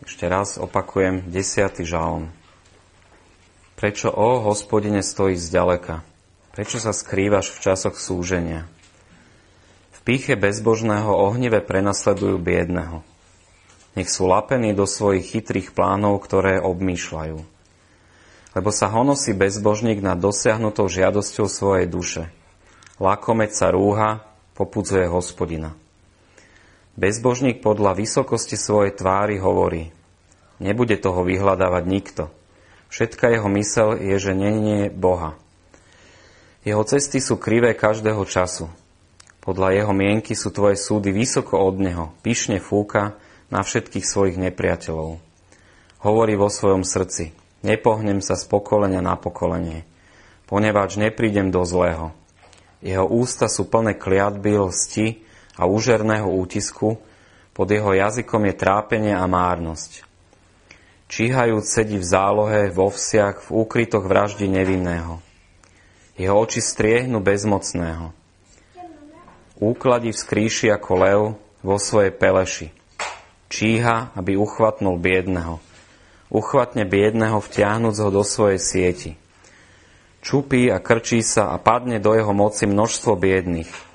Ešte raz opakujem, desiatý žalm. Prečo, o hospodine, stojíš zďaleka? Prečo sa skrývaš v časoch súženia? V píche bezbožného ohnive prenasledujú biedného. Nech sú lapení do svojich chytrých plánov, ktoré obmýšľajú. Lebo sa honosí bezbožník nad dosiahnutou žiadosťou svojej duše. Lakomec sa rúha, popudzuje hospodina. Bezbožník podľa vysokosti svojej tvári hovorí, nebude toho vyhľadávať nikto. Všetka jeho mysel je, že nie je Boha. Jeho cesty sú krivé každého času. Podľa jeho mienky sú tvoje súdy vysoko od neho, pyšne fúka na všetkých svojich nepriateľov. Hovorí vo svojom srdci, nepohnem sa z pokolenia na pokolenie, poneváč neprídem do zlého. Jeho ústa sú plné kliatby, lsti a úžerného útisku, pod jeho jazykom je trápenie a márnosť. Číhajúc sedí v zálohe, vo vsiach, v úkrytoch vraždy nevinného. Jeho oči striehnu bezmocného. Úkladí skríši ako lev vo svojej peleši. Číha, aby uchvatnul biedného. Uchvatne biedného, vtiahnuc ho do svojej sieti. Čupí a krčí sa a padne do jeho moci množstvo biedných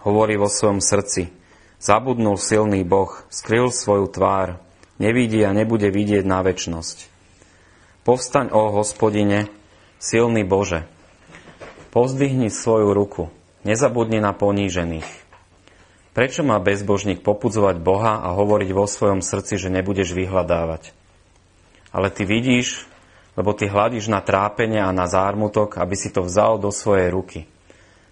Hovorí vo svojom srdci, zabudnul silný Boh, skryl svoju tvár, nevidí a nebude vidieť na väčnosť. Povstaň, o hospodine, silný Bože. Pozdvihni svoju ruku, nezabudni na ponížených. Prečo má bezbožník popudzovať Boha a hovoriť vo svojom srdci, že nebudeš vyhľadávať? Ale ty vidíš, lebo ty hľadíš na trápenie a na zármutok, aby si to vzal do svojej ruky.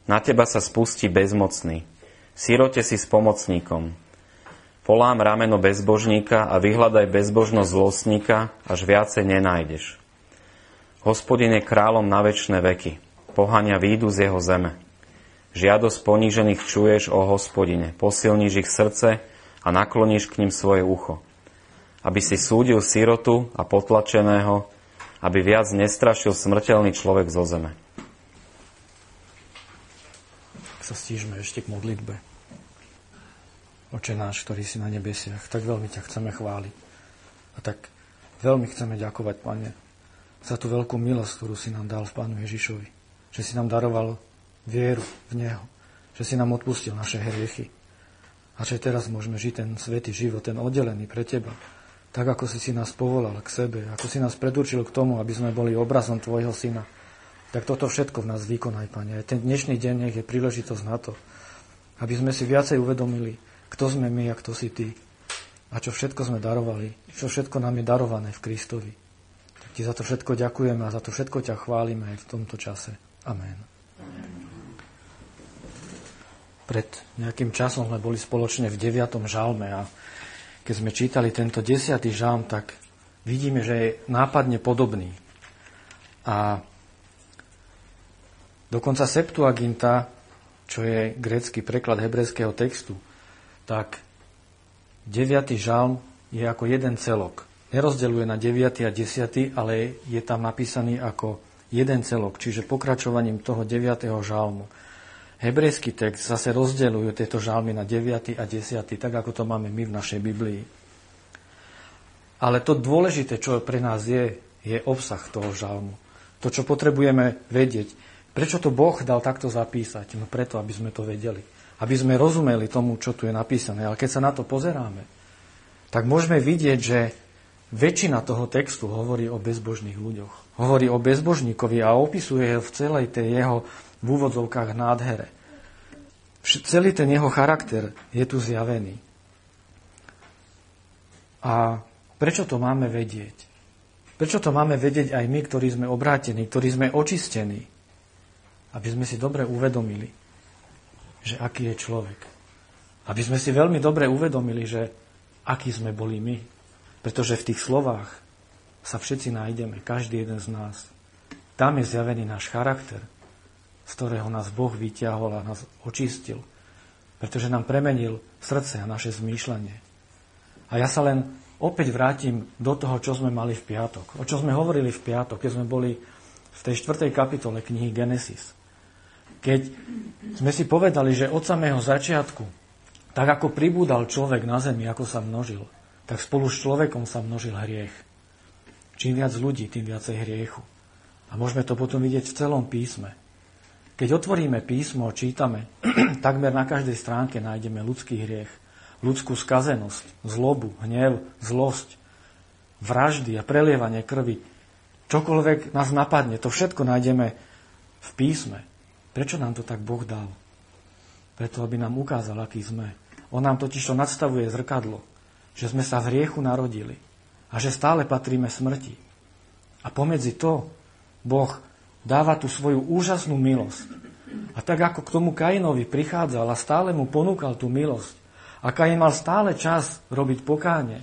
Na teba sa spustí bezmocný. Sirote si s pomocníkom. Polám rameno bezbožníka a vyhľadaj bezbožnosť zlostníka, až viacej nenájdeš. Hospodin je kráľom na väčšie veky. Pohania výjdu z jeho zeme. Žiadosť ponížených čuješ o hospodine. Posilníš ich srdce a nakloníš k ním svoje ucho. Aby si súdil sirotu a potlačeného, aby viac nestrašil smrteľný človek zo zeme sa stížme ešte k modlitbe. Oče náš, ktorý si na nebesiach, tak veľmi ťa chceme chváliť. A tak veľmi chceme ďakovať, Pane, za tú veľkú milosť, ktorú si nám dal v Pánu Ježišovi. Že si nám daroval vieru v Neho. Že si nám odpustil naše hriechy. A že teraz môžeme žiť ten svetý život, ten oddelený pre Teba. Tak, ako si si nás povolal k sebe, ako si nás predurčil k tomu, aby sme boli obrazom Tvojho Syna tak toto všetko v nás vykonaj, Pane. Ten dnešný deň nech je príležitosť na to, aby sme si viacej uvedomili, kto sme my a kto si Ty. A čo všetko sme darovali, čo všetko nám je darované v Kristovi. Tak Ti za to všetko ďakujeme a za to všetko ťa chválime aj v tomto čase. Amen. Pred nejakým časom sme boli spoločne v 9. žalme a keď sme čítali tento 10. žalm, tak vidíme, že je nápadne podobný. A Dokonca Septuaginta, čo je grécky preklad hebrejského textu, tak 9. žalm je ako jeden celok. Nerozdeluje na 9. a 10., ale je tam napísaný ako jeden celok, čiže pokračovaním toho 9. žalmu. Hebrejský text zase rozdeľuje tieto žalmy na 9. a 10., tak ako to máme my v našej Biblii. Ale to dôležité, čo pre nás je, je obsah toho žalmu. To, čo potrebujeme vedieť, Prečo to Boh dal takto zapísať? No preto, aby sme to vedeli. Aby sme rozumeli tomu, čo tu je napísané. Ale keď sa na to pozeráme, tak môžeme vidieť, že väčšina toho textu hovorí o bezbožných ľuďoch. Hovorí o bezbožníkovi a opisuje ho v celej tej jeho v úvodzovkách nádhere. Celý ten jeho charakter je tu zjavený. A prečo to máme vedieť? Prečo to máme vedieť aj my, ktorí sme obrátení, ktorí sme očistení? Aby sme si dobre uvedomili, že aký je človek. Aby sme si veľmi dobre uvedomili, že aký sme boli my. Pretože v tých slovách sa všetci nájdeme, každý jeden z nás. Tam je zjavený náš charakter, z ktorého nás Boh vyťahol a nás očistil. Pretože nám premenil srdce a naše zmýšľanie. A ja sa len opäť vrátim do toho, čo sme mali v piatok. O čo sme hovorili v piatok, keď sme boli v tej štvrtej kapitole knihy Genesis keď sme si povedali, že od samého začiatku, tak ako pribúdal človek na zemi, ako sa množil, tak spolu s človekom sa množil hriech. Čím viac ľudí, tým viacej hriechu. A môžeme to potom vidieť v celom písme. Keď otvoríme písmo, čítame, takmer na každej stránke nájdeme ľudský hriech, ľudskú skazenosť, zlobu, hnev, zlosť, vraždy a prelievanie krvi. Čokoľvek nás napadne, to všetko nájdeme v písme. Prečo nám to tak Boh dal? Preto, aby nám ukázal, aký sme. On nám totiž to nadstavuje zrkadlo, že sme sa v hriechu narodili a že stále patríme smrti. A pomedzi to Boh dáva tú svoju úžasnú milosť. A tak ako k tomu Kainovi prichádzal a stále mu ponúkal tú milosť, a Kain mal stále čas robiť pokáne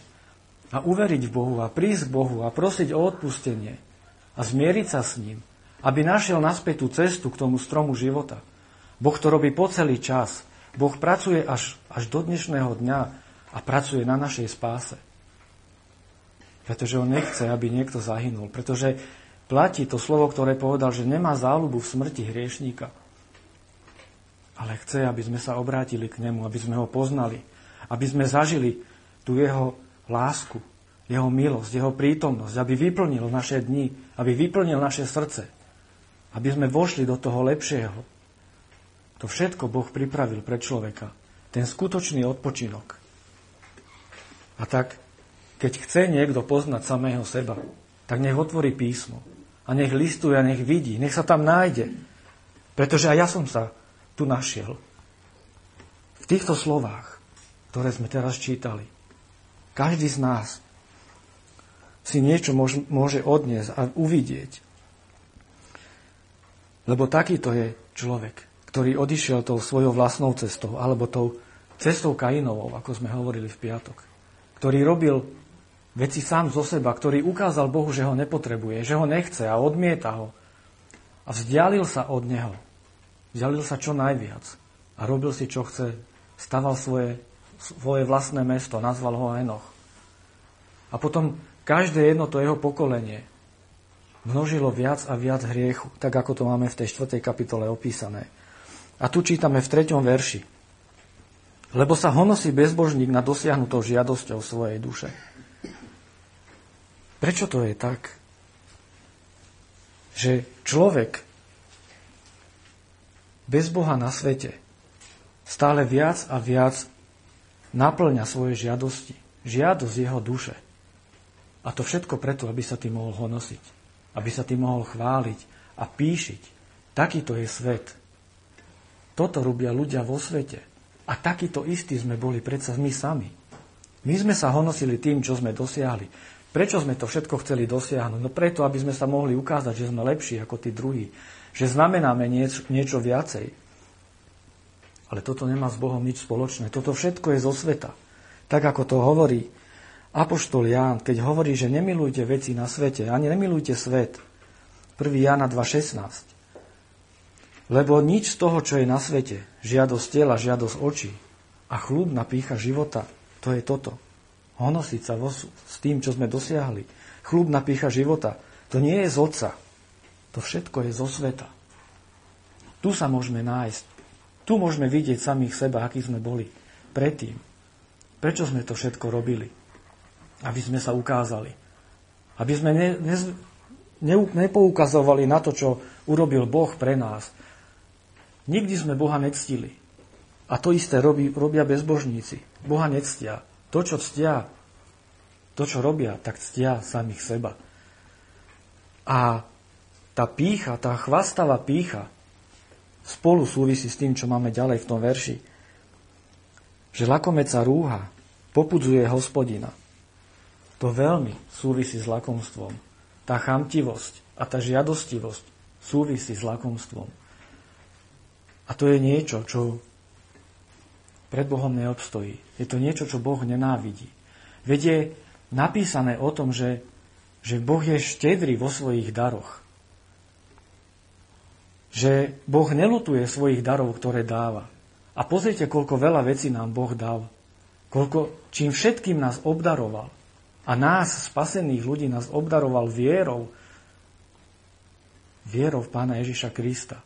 a uveriť v Bohu a prísť k Bohu a prosiť o odpustenie a zmieriť sa s ním, aby našiel naspäť tú cestu k tomu stromu života. Boh to robí po celý čas. Boh pracuje až, až do dnešného dňa a pracuje na našej spáse. Pretože on nechce, aby niekto zahynul. Pretože platí to slovo, ktoré povedal, že nemá záľubu v smrti hriešníka. Ale chce, aby sme sa obrátili k nemu, aby sme ho poznali, aby sme zažili tú jeho lásku, jeho milosť, jeho prítomnosť, aby vyplnil naše dni, aby vyplnil naše srdce, aby sme vošli do toho lepšieho. To všetko Boh pripravil pre človeka. Ten skutočný odpočinok. A tak, keď chce niekto poznať samého seba, tak nech otvorí písmo a nech listuje a nech vidí, nech sa tam nájde. Pretože aj ja som sa tu našiel. V týchto slovách, ktoré sme teraz čítali, každý z nás si niečo môže odniesť a uvidieť. Lebo takýto je človek, ktorý odišiel tou svojou vlastnou cestou, alebo tou cestou Kainovou, ako sme hovorili v piatok. Ktorý robil veci sám zo seba, ktorý ukázal Bohu, že ho nepotrebuje, že ho nechce a odmieta ho. A vzdialil sa od neho. Vzdialil sa čo najviac. A robil si, čo chce. Staval svoje, svoje vlastné mesto, nazval ho Enoch. A potom každé jedno to jeho pokolenie množilo viac a viac hriechu, tak ako to máme v tej 4. kapitole opísané. A tu čítame v 3. verši. Lebo sa honosí bezbožník na dosiahnutou žiadosťou svojej duše. Prečo to je tak? Že človek bez Boha na svete stále viac a viac naplňa svoje žiadosti. Žiadosť jeho duše. A to všetko preto, aby sa tým mohol honosiť. Aby sa tým mohol chváliť a píšiť. Takýto je svet. Toto robia ľudia vo svete. A takýto istí sme boli predsa my sami. My sme sa honosili tým, čo sme dosiahli. Prečo sme to všetko chceli dosiahnuť? No preto, aby sme sa mohli ukázať, že sme lepší ako tí druhí. Že znamenáme niečo, niečo viacej. Ale toto nemá s Bohom nič spoločné. Toto všetko je zo sveta. Tak ako to hovorí Apoštol Ján, keď hovorí, že nemilujte veci na svete, ani nemilujte svet. 1. Jána 2.16. Lebo nič z toho, čo je na svete, žiadosť tela, žiadosť očí a chlúb pícha života, to je toto honosiť sa vo, s tým, čo sme dosiahli. Chlúbna pícha života. To nie je z Otca. To všetko je zo sveta. Tu sa môžeme nájsť. Tu môžeme vidieť samých seba, akí sme boli predtým. Prečo sme to všetko robili? Aby sme sa ukázali. Aby sme ne, ne, ne, nepoukazovali na to, čo urobil Boh pre nás. Nikdy sme Boha nectili. A to isté robí, robia bezbožníci. Boha nectia. To, čo ctia, to, čo robia, tak ctia samých seba. A tá pícha, tá chvastavá pícha spolu súvisí s tým, čo máme ďalej v tom verši. Že lakomeca rúha popudzuje hospodina. To veľmi súvisí s lakomstvom. Tá chamtivosť a tá žiadostivosť súvisí s lakomstvom. A to je niečo, čo pred Bohom neobstojí. Je to niečo, čo Boh nenávidí. Veď je napísané o tom, že, že Boh je štedrý vo svojich daroch. Že Boh nelutuje svojich darov, ktoré dáva. A pozrite, koľko veľa vecí nám Boh dal. Koľko, čím všetkým nás obdaroval. A nás, spasených ľudí, nás obdaroval vierou. Vierou v Pána Ježiša Krista.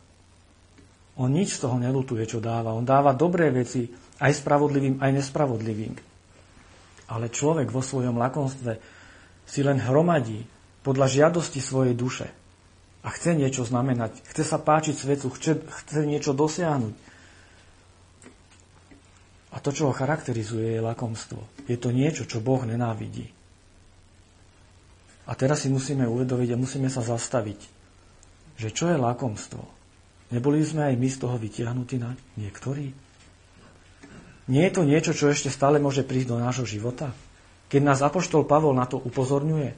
On nič z toho nelutuje, čo dáva. On dáva dobré veci aj spravodlivým, aj nespravodlivým. Ale človek vo svojom lakomstve si len hromadí podľa žiadosti svojej duše a chce niečo znamenať, chce sa páčiť svetu, chce, chce niečo dosiahnuť. A to, čo ho charakterizuje, je lakomstvo. Je to niečo, čo Boh nenávidí. A teraz si musíme uvedomiť a musíme sa zastaviť, že čo je lakomstvo. Neboli sme aj my z toho vytiahnutí na niektorí? Nie je to niečo, čo ešte stále môže prísť do nášho života? Keď nás Apoštol Pavol na to upozorňuje,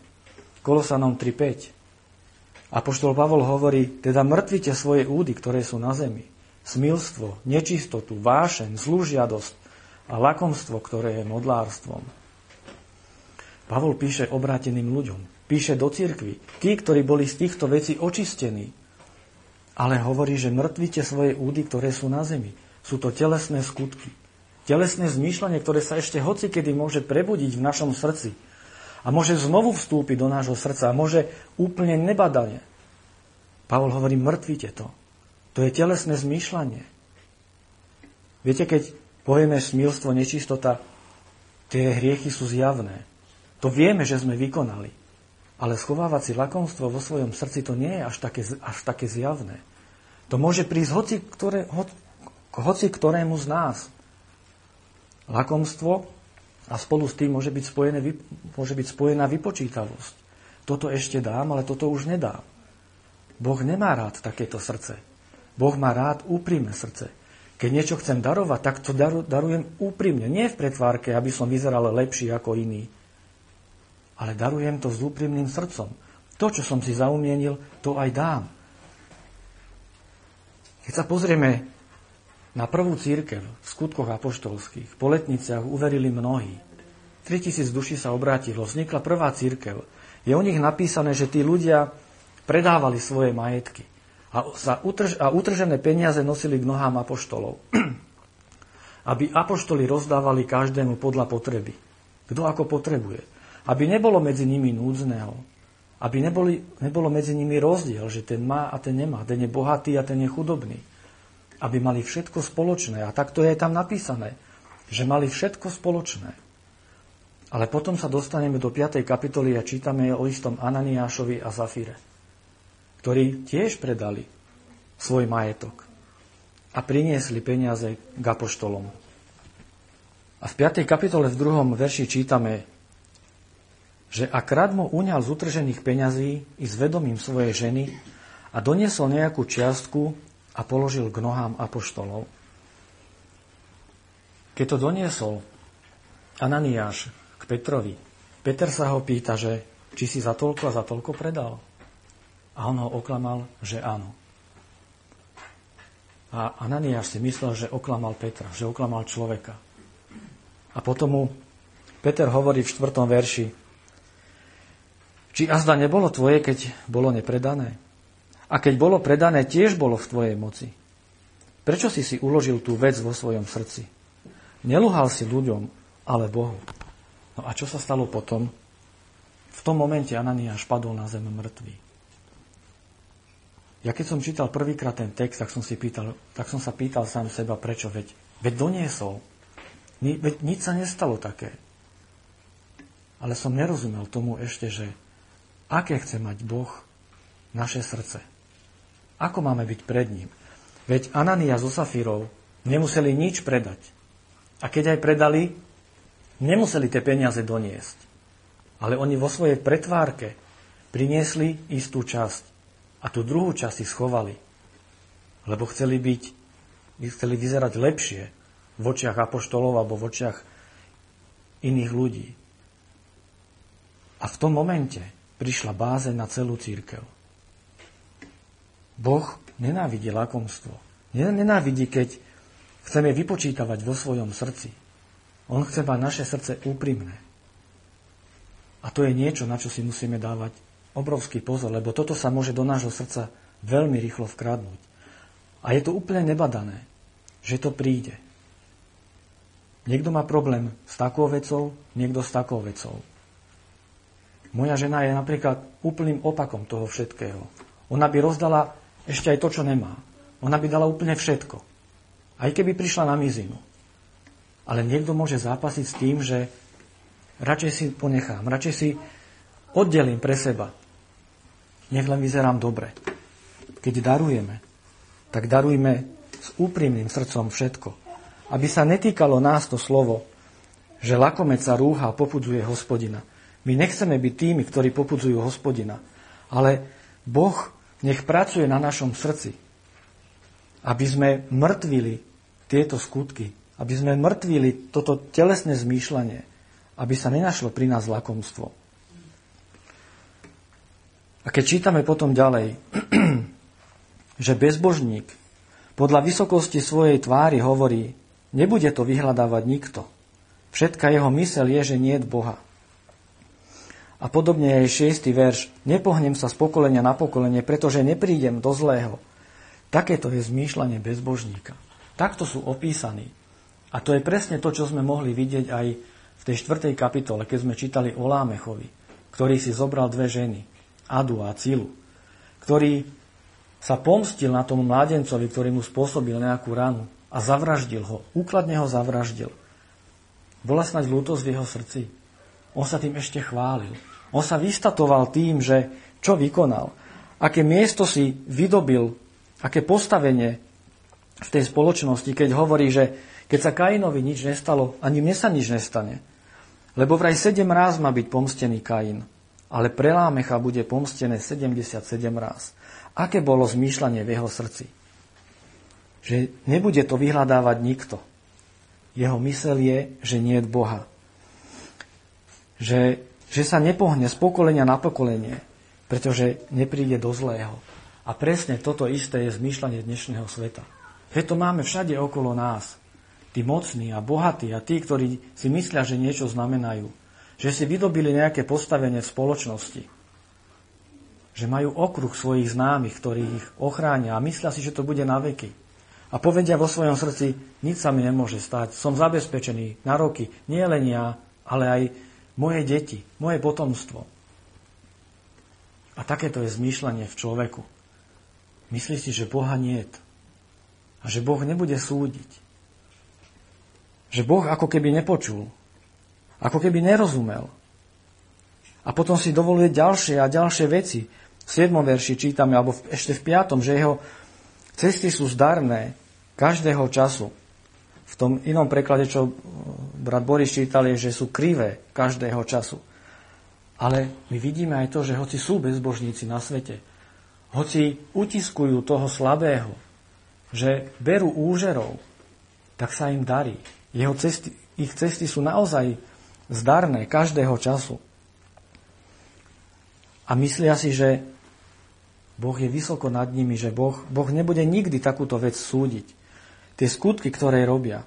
Kolosanom 3.5, Apoštol Pavol hovorí, teda mŕtvite svoje údy, ktoré sú na zemi. Smilstvo, nečistotu, vášeň, zlúžiadosť a lakomstvo, ktoré je modlárstvom. Pavol píše obráteným ľuďom, píše do cirkvy, tí, ktorí boli z týchto vecí očistení, ale hovorí, že mŕtvite svoje údy, ktoré sú na zemi. Sú to telesné skutky. Telesné zmýšľanie, ktoré sa ešte hocikedy môže prebudiť v našom srdci a môže znovu vstúpiť do nášho srdca a môže úplne nebadane. Pavol hovorí, mŕtvite to. To je telesné zmýšľanie. Viete, keď povieme smilstvo, nečistota, tie hriechy sú zjavné. To vieme, že sme vykonali. Ale schovávať si lakomstvo vo svojom srdci, to nie je až také, až také zjavné. To môže prísť hoci, ktoré, ho, hoci ktorému z nás. Lakomstvo a spolu s tým môže byť, spojené, môže byť spojená vypočítavosť. Toto ešte dám, ale toto už nedám. Boh nemá rád takéto srdce. Boh má rád úprimné srdce. Keď niečo chcem darovať, tak to daru, darujem úprimne. Nie v pretvárke, aby som vyzeral lepší ako iný. Ale darujem to s úprimným srdcom. To, čo som si zaumienil, to aj dám. Keď sa pozrieme na prvú církev v skutkoch apoštolských po letniciach uverili mnohí. 3000 duší sa obrátilo, vznikla prvá církev. Je o nich napísané, že tí ľudia predávali svoje majetky a, sa utrž- a utržené peniaze nosili k nohám apoštolov. Aby apoštoli rozdávali každému podľa potreby. Kto ako potrebuje. Aby nebolo medzi nimi núdzneho. Aby neboli, nebolo medzi nimi rozdiel, že ten má a ten nemá. Ten je bohatý a ten je chudobný aby mali všetko spoločné. A takto je tam napísané, že mali všetko spoločné. Ale potom sa dostaneme do 5. kapitoly a čítame o istom Ananiášovi a Zafire, ktorí tiež predali svoj majetok a priniesli peniaze k apoštolom. A v 5. kapitole v druhom verši čítame, že ak Radmo uňal z utržených peňazí i s vedomím svojej ženy a doniesol nejakú čiastku, a položil k nohám apoštolov. Keď to doniesol Ananiáš k Petrovi, Peter sa ho pýta, že či si za toľko a za toľko predal. A on ho oklamal, že áno. A Ananiáš si myslel, že oklamal Petra, že oklamal človeka. A potom mu Peter hovorí v štvrtom verši, či azda nebolo tvoje, keď bolo nepredané? A keď bolo predané, tiež bolo v tvojej moci. Prečo si si uložil tú vec vo svojom srdci? Neluhal si ľuďom, ale Bohu. No a čo sa stalo potom? V tom momente Ananiáš padol na zem mŕtvý. Ja keď som čítal prvýkrát ten text, tak som, si pýtal, tak som sa pýtal sám seba, prečo, veď, veď doniesol. Ni, veď nič sa nestalo také. Ale som nerozumel tomu ešte, že aké chce mať Boh naše srdce. Ako máme byť pred ním? Veď Anania so Safírov nemuseli nič predať. A keď aj predali, nemuseli tie peniaze doniesť. Ale oni vo svojej pretvárke priniesli istú časť a tú druhú časť si schovali. Lebo chceli byť, chceli vyzerať lepšie v očiach apoštolov alebo v očiach iných ľudí. A v tom momente prišla báze na celú církev. Boh nenávidí lakomstvo. Nenávidí, keď chceme vypočítavať vo svojom srdci. On chce mať naše srdce úprimné. A to je niečo, na čo si musíme dávať obrovský pozor, lebo toto sa môže do nášho srdca veľmi rýchlo vkradnúť. A je to úplne nebadané, že to príde. Niekto má problém s takou vecou, niekto s takou vecou. Moja žena je napríklad úplným opakom toho všetkého. Ona by rozdala ešte aj to, čo nemá. Ona by dala úplne všetko. Aj keby prišla na mizinu. Ale niekto môže zápasiť s tým, že radšej si ponechám, radšej si oddelím pre seba. Nech len vyzerám dobre. Keď darujeme, tak darujme s úprimným srdcom všetko. Aby sa netýkalo nás to slovo, že lakomec sa rúha a popudzuje hospodina. My nechceme byť tými, ktorí popudzujú hospodina, ale Boh nech pracuje na našom srdci, aby sme mrtvili tieto skutky, aby sme mrtvili toto telesné zmýšľanie, aby sa nenašlo pri nás lakomstvo. A keď čítame potom ďalej, že bezbožník podľa vysokosti svojej tvári hovorí, nebude to vyhľadávať nikto. Všetka jeho mysel je, že nie je Boha. A podobne je aj šiestý verš. Nepohnem sa z pokolenia na pokolenie, pretože neprídem do zlého. Takéto je zmýšľanie bezbožníka. Takto sú opísaní. A to je presne to, čo sme mohli vidieť aj v tej štvrtej kapitole, keď sme čítali o Lámechovi, ktorý si zobral dve ženy, Adu a Cilu, ktorý sa pomstil na tom mládencovi, ktorý mu spôsobil nejakú ranu a zavraždil ho, úkladne ho zavraždil. Bola snať lútosť v jeho srdci. On sa tým ešte chválil. On sa vystatoval tým, že čo vykonal, aké miesto si vydobil, aké postavenie v tej spoločnosti, keď hovorí, že keď sa Kainovi nič nestalo, ani mne sa nič nestane. Lebo vraj sedem ráz má byť pomstený Kain, ale pre Lámecha bude pomstené 77 ráz. Aké bolo zmýšľanie v jeho srdci? Že nebude to vyhľadávať nikto. Jeho mysel je, že nie je Boha. Že že sa nepohne z pokolenia na pokolenie, pretože nepríde do zlého. A presne toto isté je zmýšľanie dnešného sveta. Veď to máme všade okolo nás. Tí mocní a bohatí a tí, ktorí si myslia, že niečo znamenajú. Že si vydobili nejaké postavenie v spoločnosti. Že majú okruh svojich známych, ktorí ich ochránia a myslia si, že to bude na veky. A povedia vo svojom srdci, nič sa mi nemôže stať, som zabezpečený na roky, nie len ja, ale aj moje deti, moje potomstvo. A takéto je zmýšľanie v človeku. Myslí si, že Boha nie je. A že Boh nebude súdiť. Že Boh ako keby nepočul. Ako keby nerozumel. A potom si dovoluje ďalšie a ďalšie veci. V 7. verši čítame, alebo ešte v 5. že jeho cesty sú zdarné každého času. V tom inom preklade, čo brat Boris čítal, je, že sú krivé každého času. Ale my vidíme aj to, že hoci sú bezbožníci na svete, hoci utiskujú toho slabého, že berú úžerov, tak sa im darí. Jeho cesty, ich cesty sú naozaj zdarné každého času. A myslia si, že Boh je vysoko nad nimi, že boh, boh nebude nikdy takúto vec súdiť. Tie skutky, ktoré robia,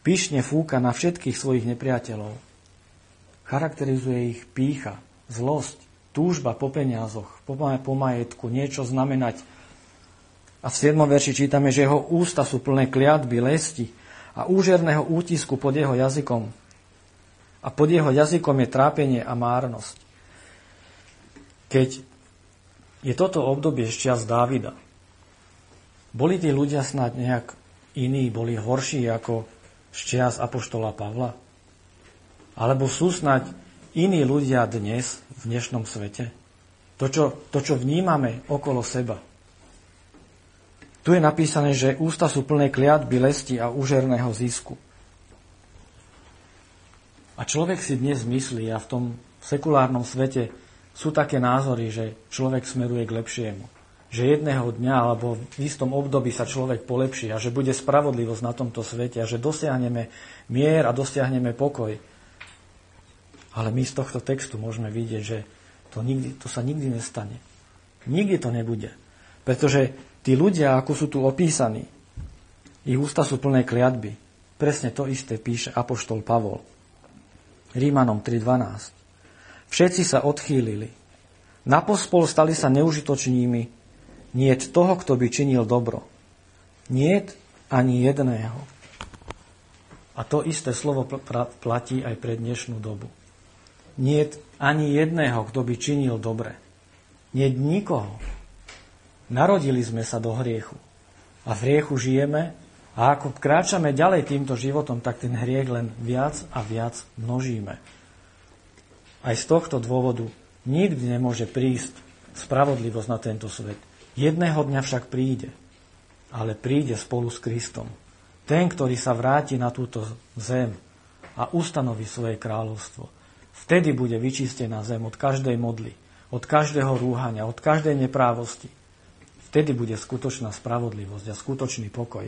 Pyšne fúka na všetkých svojich nepriateľov. Charakterizuje ich pícha, zlosť, túžba po peniazoch, po, majetku, niečo znamenať. A v 7. verši čítame, že jeho ústa sú plné kliatby, lesti a úžerného útisku pod jeho jazykom. A pod jeho jazykom je trápenie a márnosť. Keď je toto obdobie z Dávida, boli tí ľudia snad nejak iní, boli horší ako z čias Apoštola Pavla? Alebo sú snať iní ľudia dnes, v dnešnom svete? To čo, to, čo vnímame okolo seba. Tu je napísané, že ústa sú plné kliatby, lesti a úžerného zisku. A človek si dnes myslí, a v tom sekulárnom svete sú také názory, že človek smeruje k lepšiemu že jedného dňa alebo v istom období sa človek polepší a že bude spravodlivosť na tomto svete a že dosiahneme mier a dosiahneme pokoj. Ale my z tohto textu môžeme vidieť, že to, nikdy, to sa nikdy nestane. Nikdy to nebude. Pretože tí ľudia, ako sú tu opísaní, ich ústa sú plné kliatby. Presne to isté píše Apoštol Pavol. Rímanom 3.12. Všetci sa odchýlili. Napospol stali sa neužitočnými, nie toho, kto by činil dobro. Nie ani jedného. A to isté slovo platí aj pre dnešnú dobu. Nie ani jedného, kto by činil dobre. Nie nikoho. Narodili sme sa do hriechu. A v hriechu žijeme a ako kráčame ďalej týmto životom, tak ten hriech len viac a viac množíme. Aj z tohto dôvodu nikdy nemôže prísť spravodlivosť na tento svet. Jedného dňa však príde, ale príde spolu s Kristom. Ten, ktorý sa vráti na túto zem a ustanoví svoje kráľovstvo. Vtedy bude vyčistená zem od každej modly, od každého rúhania, od každej neprávosti. Vtedy bude skutočná spravodlivosť a skutočný pokoj.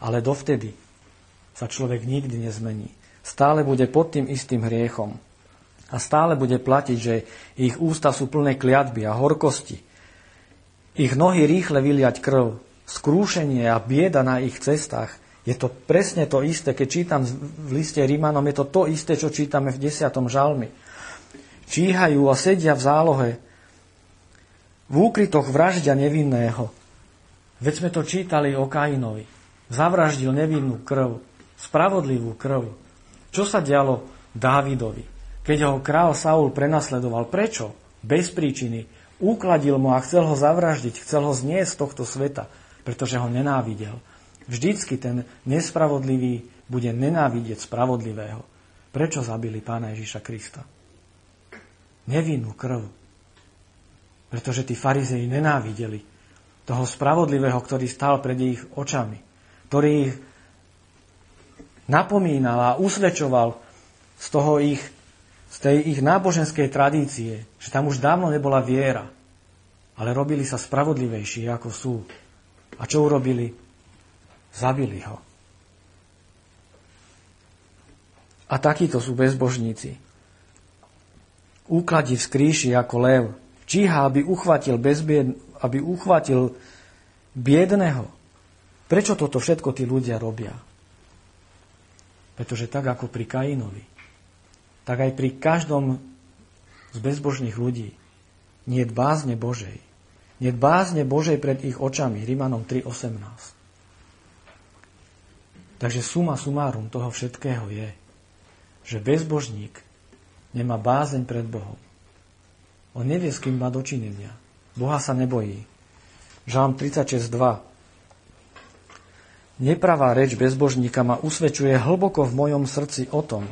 Ale dovtedy sa človek nikdy nezmení. Stále bude pod tým istým hriechom. A stále bude platiť, že ich ústa sú plné kliatby a horkosti. Ich nohy rýchle vyliať krv, skrúšenie a bieda na ich cestách. Je to presne to isté, keď čítam v liste Rímanom, je to to isté, čo čítame v 10. žalmi. Číhajú a sedia v zálohe, v úkrytoch vraždia nevinného. Veď sme to čítali o Kainovi. Zavraždil nevinnú krv spravodlivú krv. Čo sa dialo Dávidovi, keď ho král Saul prenasledoval? Prečo? Bez príčiny. Úkladil mu a chcel ho zavraždiť, chcel ho zniesť z tohto sveta, pretože ho nenávidel. Vždycky ten nespravodlivý bude nenávidieť spravodlivého. Prečo zabili pána Ježiša Krista? Nevinnú krv. Pretože tí farizei nenávideli toho spravodlivého, ktorý stál pred ich očami, ktorý ich napomínal a usvedčoval z toho ich, z tej ich náboženskej tradície, že tam už dávno nebola viera, ale robili sa spravodlivejší, ako sú. A čo urobili? Zabili ho. A takíto sú bezbožníci. Úkladí v skríši ako lev. Číha, aby uchvatil, bezbied, aby uchvatil biedného. Prečo toto všetko tí ľudia robia? Pretože tak ako pri Kainovi, tak aj pri každom z bezbožných ľudí nie je bázne Božej. Nie je bázne Božej pred ich očami. Rimanom 3.18. Takže suma sumárum toho všetkého je, že bezbožník nemá bázeň pred Bohom. On nevie, s kým má dočinenia. Boha sa nebojí. Žalm 36.2 Nepravá reč bezbožníka ma usvedčuje hlboko v mojom srdci o tom,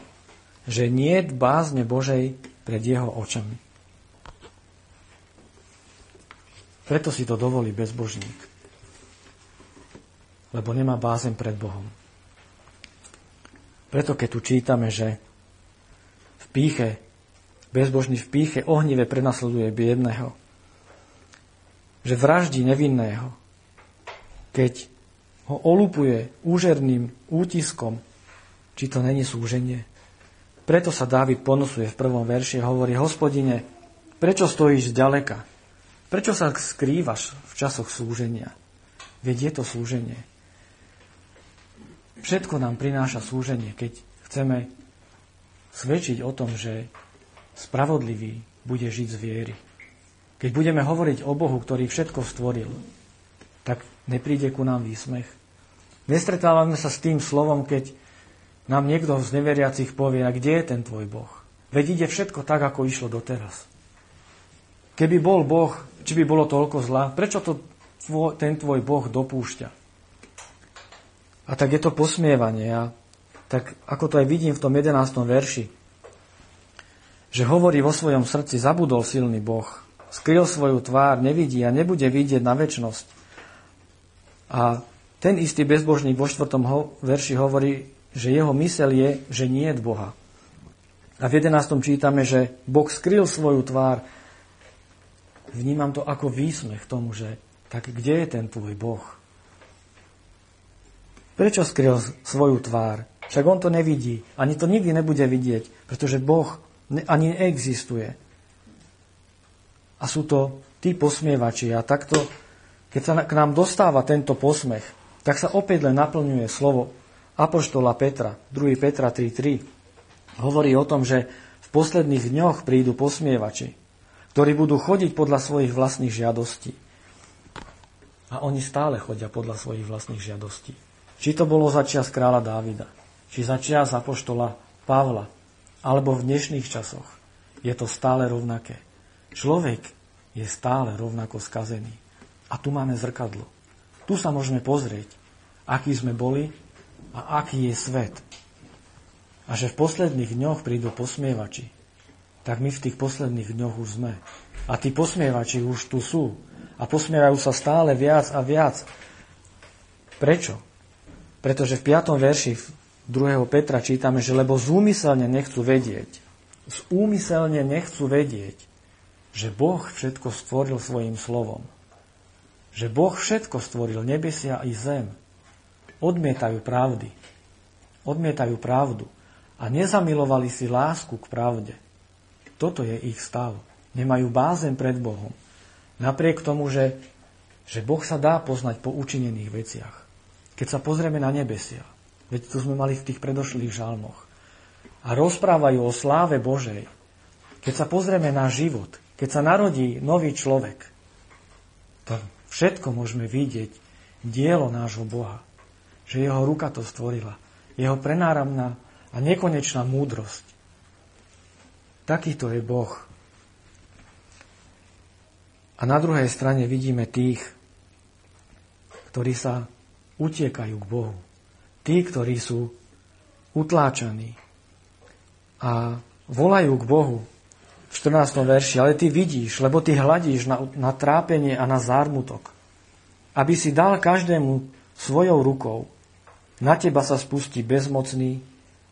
že nie je bázne Božej pred jeho očami. Preto si to dovolí bezbožník. Lebo nemá bázen pred Bohom. Preto keď tu čítame, že v píche, bezbožný v píche ohnive prenasleduje biedného, že vraždí nevinného, keď ho olupuje úžerným útiskom, či to není súženie. Preto sa Dávid ponosuje v prvom verši a hovorí, hospodine, prečo stojíš zďaleka? Prečo sa skrývaš v časoch súženia? Veď je to súženie. Všetko nám prináša súženie, keď chceme svedčiť o tom, že spravodlivý bude žiť z viery. Keď budeme hovoriť o Bohu, ktorý všetko stvoril, tak nepríde ku nám výsmech. Nestretávame sa s tým slovom, keď nám niekto z neveriacich povie, a kde je ten tvoj Boh? Veď ide všetko tak, ako išlo doteraz. Keby bol Boh, či by bolo toľko zla, prečo to tvoj, ten tvoj Boh dopúšťa? A tak je to posmievanie. A tak ako to aj vidím v tom 11. verši, že hovorí vo svojom srdci, zabudol silný Boh, skryl svoju tvár, nevidí a nebude vidieť na väčnosť. A ten istý bezbožník vo štvrtom ho- verši hovorí, že jeho mysel je, že nie je Boha. A v 11. čítame, že Boh skryl svoju tvár. Vnímam to ako výsmech tomu, že tak kde je ten tvoj Boh? Prečo skryl svoju tvár? Však on to nevidí. Ani to nikdy nebude vidieť, pretože Boh ani neexistuje. A sú to tí posmievači. A takto keď sa k nám dostáva tento posmech, tak sa opäť len naplňuje slovo Apoštola Petra, 2. Petra 3.3. Hovorí o tom, že v posledných dňoch prídu posmievači, ktorí budú chodiť podľa svojich vlastných žiadostí. A oni stále chodia podľa svojich vlastných žiadostí. Či to bolo za čas kráľa Dávida, či za čas Apoštola Pavla, alebo v dnešných časoch. Je to stále rovnaké. Človek je stále rovnako skazený. A tu máme zrkadlo. Tu sa môžeme pozrieť, aký sme boli a aký je svet. A že v posledných dňoch prídu posmievači, tak my v tých posledných dňoch už sme. A tí posmievači už tu sú. A posmievajú sa stále viac a viac. Prečo? Pretože v 5. verši 2. Petra čítame, že lebo zúmyselne nechcú vedieť, zúmyselne nechcú vedieť, že Boh všetko stvoril svojim slovom. Že Boh všetko stvoril, nebesia i zem. Odmietajú pravdy. Odmietajú pravdu. A nezamilovali si lásku k pravde. Toto je ich stav. Nemajú bázen pred Bohom. Napriek tomu, že, že Boh sa dá poznať po učinených veciach. Keď sa pozrieme na nebesia, veď tu sme mali v tých predošlých žalmoch, a rozprávajú o sláve Božej, keď sa pozrieme na život, keď sa narodí nový človek, to všetko môžeme vidieť dielo nášho Boha, že jeho ruka to stvorila, jeho prenáramná a nekonečná múdrosť. Takýto je Boh. A na druhej strane vidíme tých, ktorí sa utiekajú k Bohu. Tí, ktorí sú utláčaní a volajú k Bohu v 14. verši, ale ty vidíš, lebo ty hladíš na, na trápenie a na zármutok, aby si dal každému svojou rukou. Na teba sa spustí bezmocný,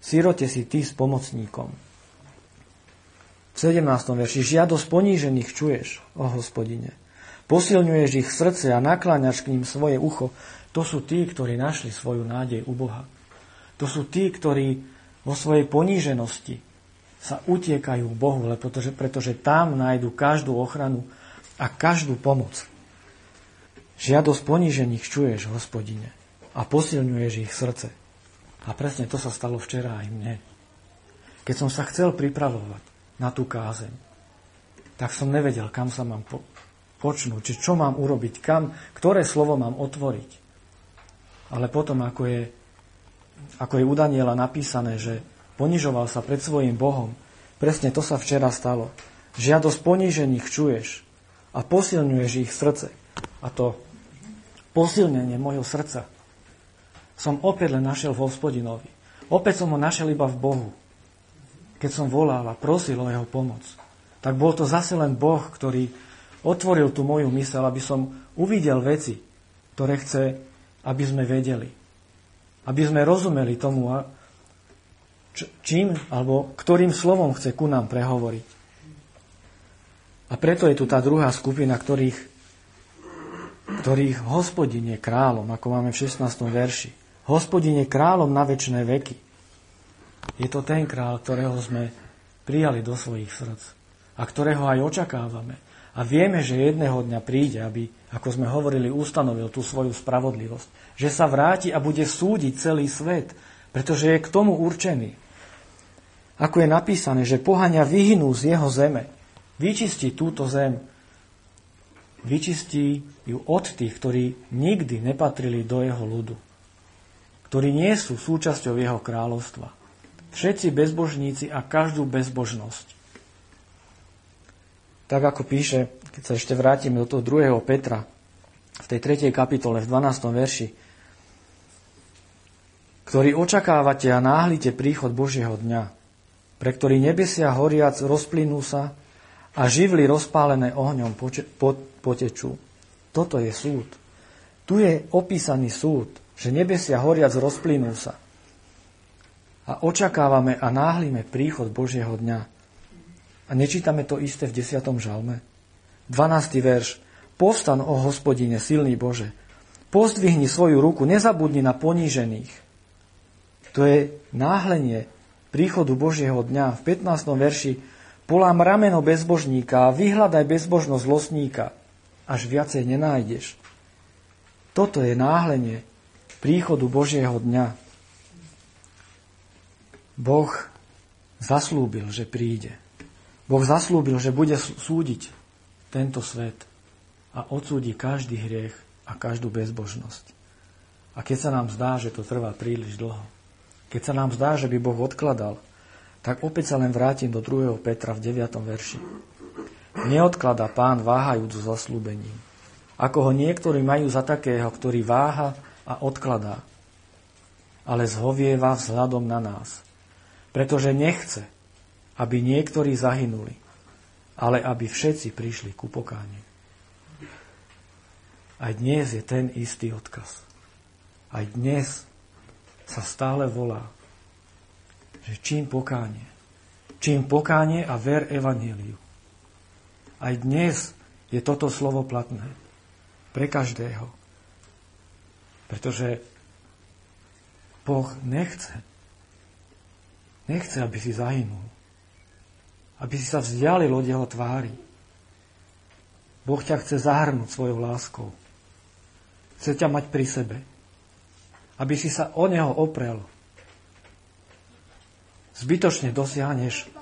sirote si ty s pomocníkom. V 17. verši žiadosť ponížených čuješ, o hospodine. Posilňuješ ich srdce a nakláňaš k ním svoje ucho. To sú tí, ktorí našli svoju nádej u Boha. To sú tí, ktorí vo svojej poníženosti sa utiekajú k Bohu, pretože, pretože tam nájdu každú ochranu a každú pomoc. Žiadosť ponížených čuješ, hospodine, a posilňuješ ich srdce. A presne to sa stalo včera aj mne. Keď som sa chcel pripravovať, na tú kázeň. Tak som nevedel, kam sa mám po, počnúť, či čo mám urobiť, kam, ktoré slovo mám otvoriť. Ale potom, ako je, ako je u Daniela napísané, že ponižoval sa pred svojim Bohom, presne to sa včera stalo. Žiadosť ponížených čuješ a posilňuješ ich srdce. A to posilnenie mojho srdca som opäť len našiel v hospodinovi. Opäť som ho našiel iba v Bohu keď som volal a prosil o jeho pomoc, tak bol to zase len Boh, ktorý otvoril tú moju mysel, aby som uvidel veci, ktoré chce, aby sme vedeli. Aby sme rozumeli tomu, čím alebo ktorým slovom chce ku nám prehovoriť. A preto je tu tá druhá skupina, ktorých, ktorých hospodin je kráľom, ako máme v 16. verši. Hospodin je kráľom na väčšie veky. Je to ten král, ktorého sme prijali do svojich srdc a ktorého aj očakávame. A vieme, že jedného dňa príde, aby, ako sme hovorili, ustanovil tú svoju spravodlivosť. Že sa vráti a bude súdiť celý svet, pretože je k tomu určený. Ako je napísané, že pohania vyhynú z jeho zeme, vyčistí túto zem, vyčistí ju od tých, ktorí nikdy nepatrili do jeho ľudu, ktorí nie sú súčasťou jeho kráľovstva všetci bezbožníci a každú bezbožnosť. Tak ako píše, keď sa ešte vrátime do toho druhého Petra, v tej tretej kapitole, v 12. verši, ktorý očakávate a náhlite príchod Božieho dňa, pre ktorý nebesia horiac rozplynú sa a živly rozpálené ohňom potečú. Toto je súd. Tu je opísaný súd, že nebesia horiac rozplynú sa a očakávame a náhlime príchod Božieho dňa. A nečítame to isté v 10. žalme? 12. verš. Povstan, o hospodine, silný Bože. Pozdvihni svoju ruku, nezabudni na ponížených. To je náhlenie príchodu Božieho dňa. V 15. verši polám rameno bezbožníka a vyhľadaj bezbožnosť zlostníka, až viacej nenájdeš. Toto je náhlenie príchodu Božieho dňa. Boh zaslúbil, že príde. Boh zaslúbil, že bude súdiť tento svet a odsúdi každý hriech a každú bezbožnosť. A keď sa nám zdá, že to trvá príliš dlho, keď sa nám zdá, že by Boh odkladal, tak opäť sa len vrátim do 2. Petra v 9. verši. Neodkladá pán váhajúc so zaslúbením, ako ho niektorí majú za takého, ktorý váha a odkladá, ale zhovieva vzhľadom na nás, pretože nechce, aby niektorí zahynuli, ale aby všetci prišli ku pokániu. Aj dnes je ten istý odkaz. Aj dnes sa stále volá, že čím pokánie, čím pokánie a ver evaníliu. Aj dnes je toto slovo platné pre každého. Pretože Boh nechce, nechce, aby si zahynul. Aby si sa vzdialil od jeho tvári. Boh ťa chce zahrnúť svojou láskou. Chce ťa mať pri sebe. Aby si sa o neho oprel. Zbytočne dosiahneš.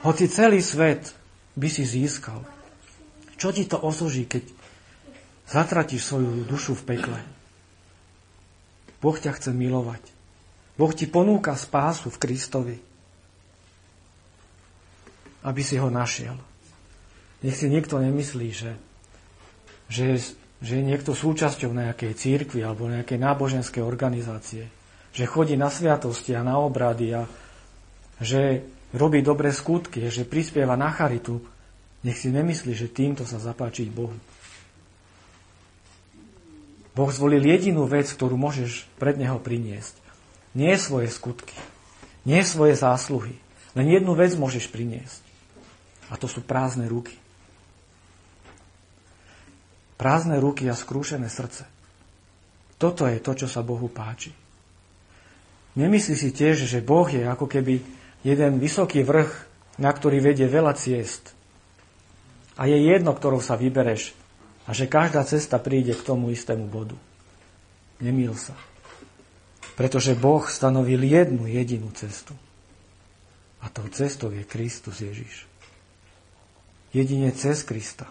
Hoci celý svet by si získal. Čo ti to osoží, keď zatratíš svoju dušu v pekle? Boh ťa chce milovať. Boh ti ponúka spásu v Kristovi. Aby si ho našiel. Nech si niekto nemyslí, že, že, že je niekto súčasťou nejakej církvy alebo nejakej náboženskej organizácie. Že chodí na sviatosti a na obrady a že robí dobré skutky, že prispieva na charitu. Nech si nemyslí, že týmto sa zapáči Bohu. Boh zvolil jedinú vec, ktorú môžeš pred Neho priniesť. Nie svoje skutky, nie svoje zásluhy. Len jednu vec môžeš priniesť. A to sú prázdne ruky. Prázdne ruky a skrúšené srdce. Toto je to, čo sa Bohu páči. Nemyslí si tiež, že Boh je ako keby jeden vysoký vrch, na ktorý vedie veľa ciest. A je jedno, ktorou sa vybereš, a že každá cesta príde k tomu istému bodu. Nemýl sa. Pretože Boh stanovil jednu jedinú cestu. A tou cestou je Kristus Ježiš. Jedine cez Krista.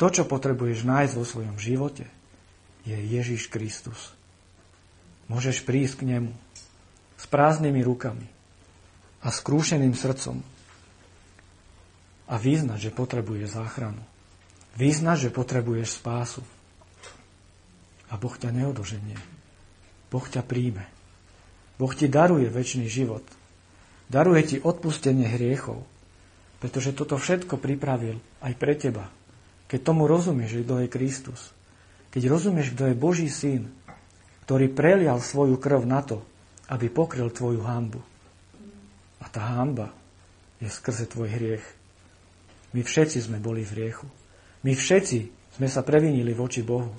To, čo potrebuješ nájsť vo svojom živote, je Ježiš Kristus. Môžeš prísť k nemu s prázdnymi rukami a skrúšeným srdcom a vyznať, že potrebuje záchranu. Vyznať, že potrebuješ spásu. A Boh ťa neodoženie. Boh ťa príjme. Boh ti daruje väčší život. Daruje ti odpustenie hriechov. Pretože toto všetko pripravil aj pre teba. Keď tomu rozumieš, že kto je Kristus. Keď rozumieš, kto je Boží syn, ktorý prelial svoju krv na to, aby pokryl tvoju hambu. A tá hamba je skrze tvoj hriech. My všetci sme boli v hriechu. My všetci sme sa previnili voči Bohu.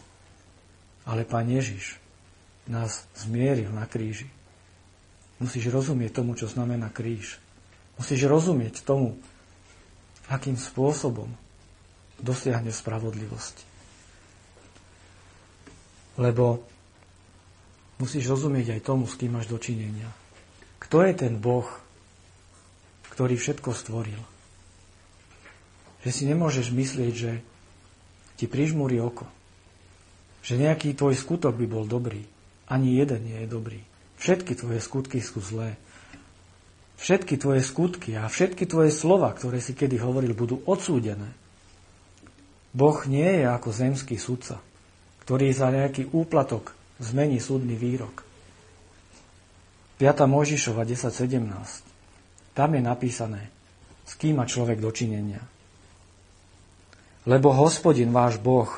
Ale Pán Ježiš nás zmieril na kríži. Musíš rozumieť tomu, čo znamená kríž. Musíš rozumieť tomu, akým spôsobom dosiahne spravodlivosť. Lebo musíš rozumieť aj tomu, s kým máš dočinenia. Kto je ten Boh, ktorý všetko stvoril? Že si nemôžeš myslieť, že ti prižmúri oko. Že nejaký tvoj skutok by bol dobrý. Ani jeden nie je dobrý. Všetky tvoje skutky sú zlé. Všetky tvoje skutky a všetky tvoje slova, ktoré si kedy hovoril, budú odsúdené. Boh nie je ako zemský sudca, ktorý za nejaký úplatok zmení súdny výrok. 5. Možišova 10.17. Tam je napísané, s kým má človek dočinenia. Lebo hospodin váš Boh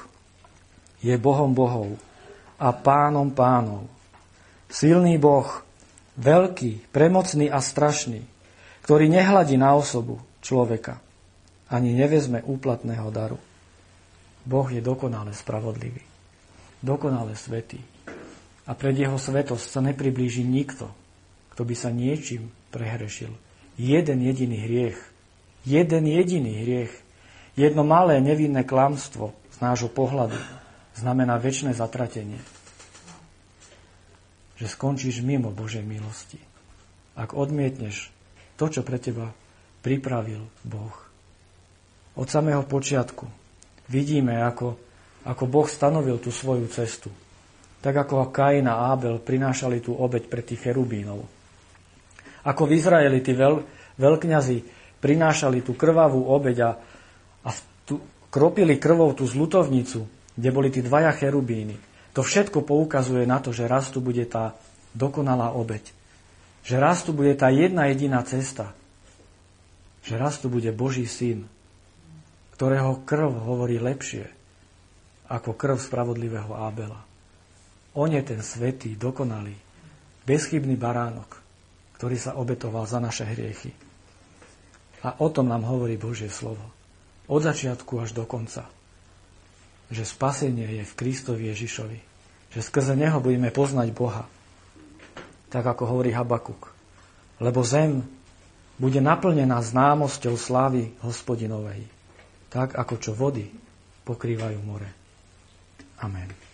je Bohom Bohov a pánom pánov. Silný Boh, veľký, premocný a strašný, ktorý nehladí na osobu človeka, ani nevezme úplatného daru. Boh je dokonale spravodlivý, dokonale svetý. A pred jeho svetosť sa nepriblíži nikto, kto by sa niečím prehrešil. Jeden jediný hriech, jeden jediný hriech Jedno malé nevinné klamstvo z nášho pohľadu znamená väčšie zatratenie. Že skončíš mimo Božej milosti. Ak odmietneš to, čo pre teba pripravil Boh. Od samého počiatku vidíme, ako, ako Boh stanovil tú svoju cestu. Tak ako Kain a Abel prinášali tú obeď pre tých cherubínov. Ako v Izraeli tí veľ, veľkňazi prinášali tú krvavú obeď a a tu kropili krvou tú zlutovnicu, kde boli tí dvaja cherubíny. To všetko poukazuje na to, že raz tu bude tá dokonalá obeď. Že raz tu bude tá jedna jediná cesta. že raz tu bude Boží syn, ktorého krv hovorí lepšie ako krv spravodlivého Ábela. On je ten svetý, dokonalý, bezchybný baránok, ktorý sa obetoval za naše hriechy. A o tom nám hovorí Božie slovo. Od začiatku až do konca. Že spasenie je v Kristovi Ježišovi. Že skrze Neho budeme poznať Boha. Tak ako hovorí Habakuk. Lebo zem bude naplnená známosťou slávy hospodinovej tak ako čo vody pokrývajú more. Amen.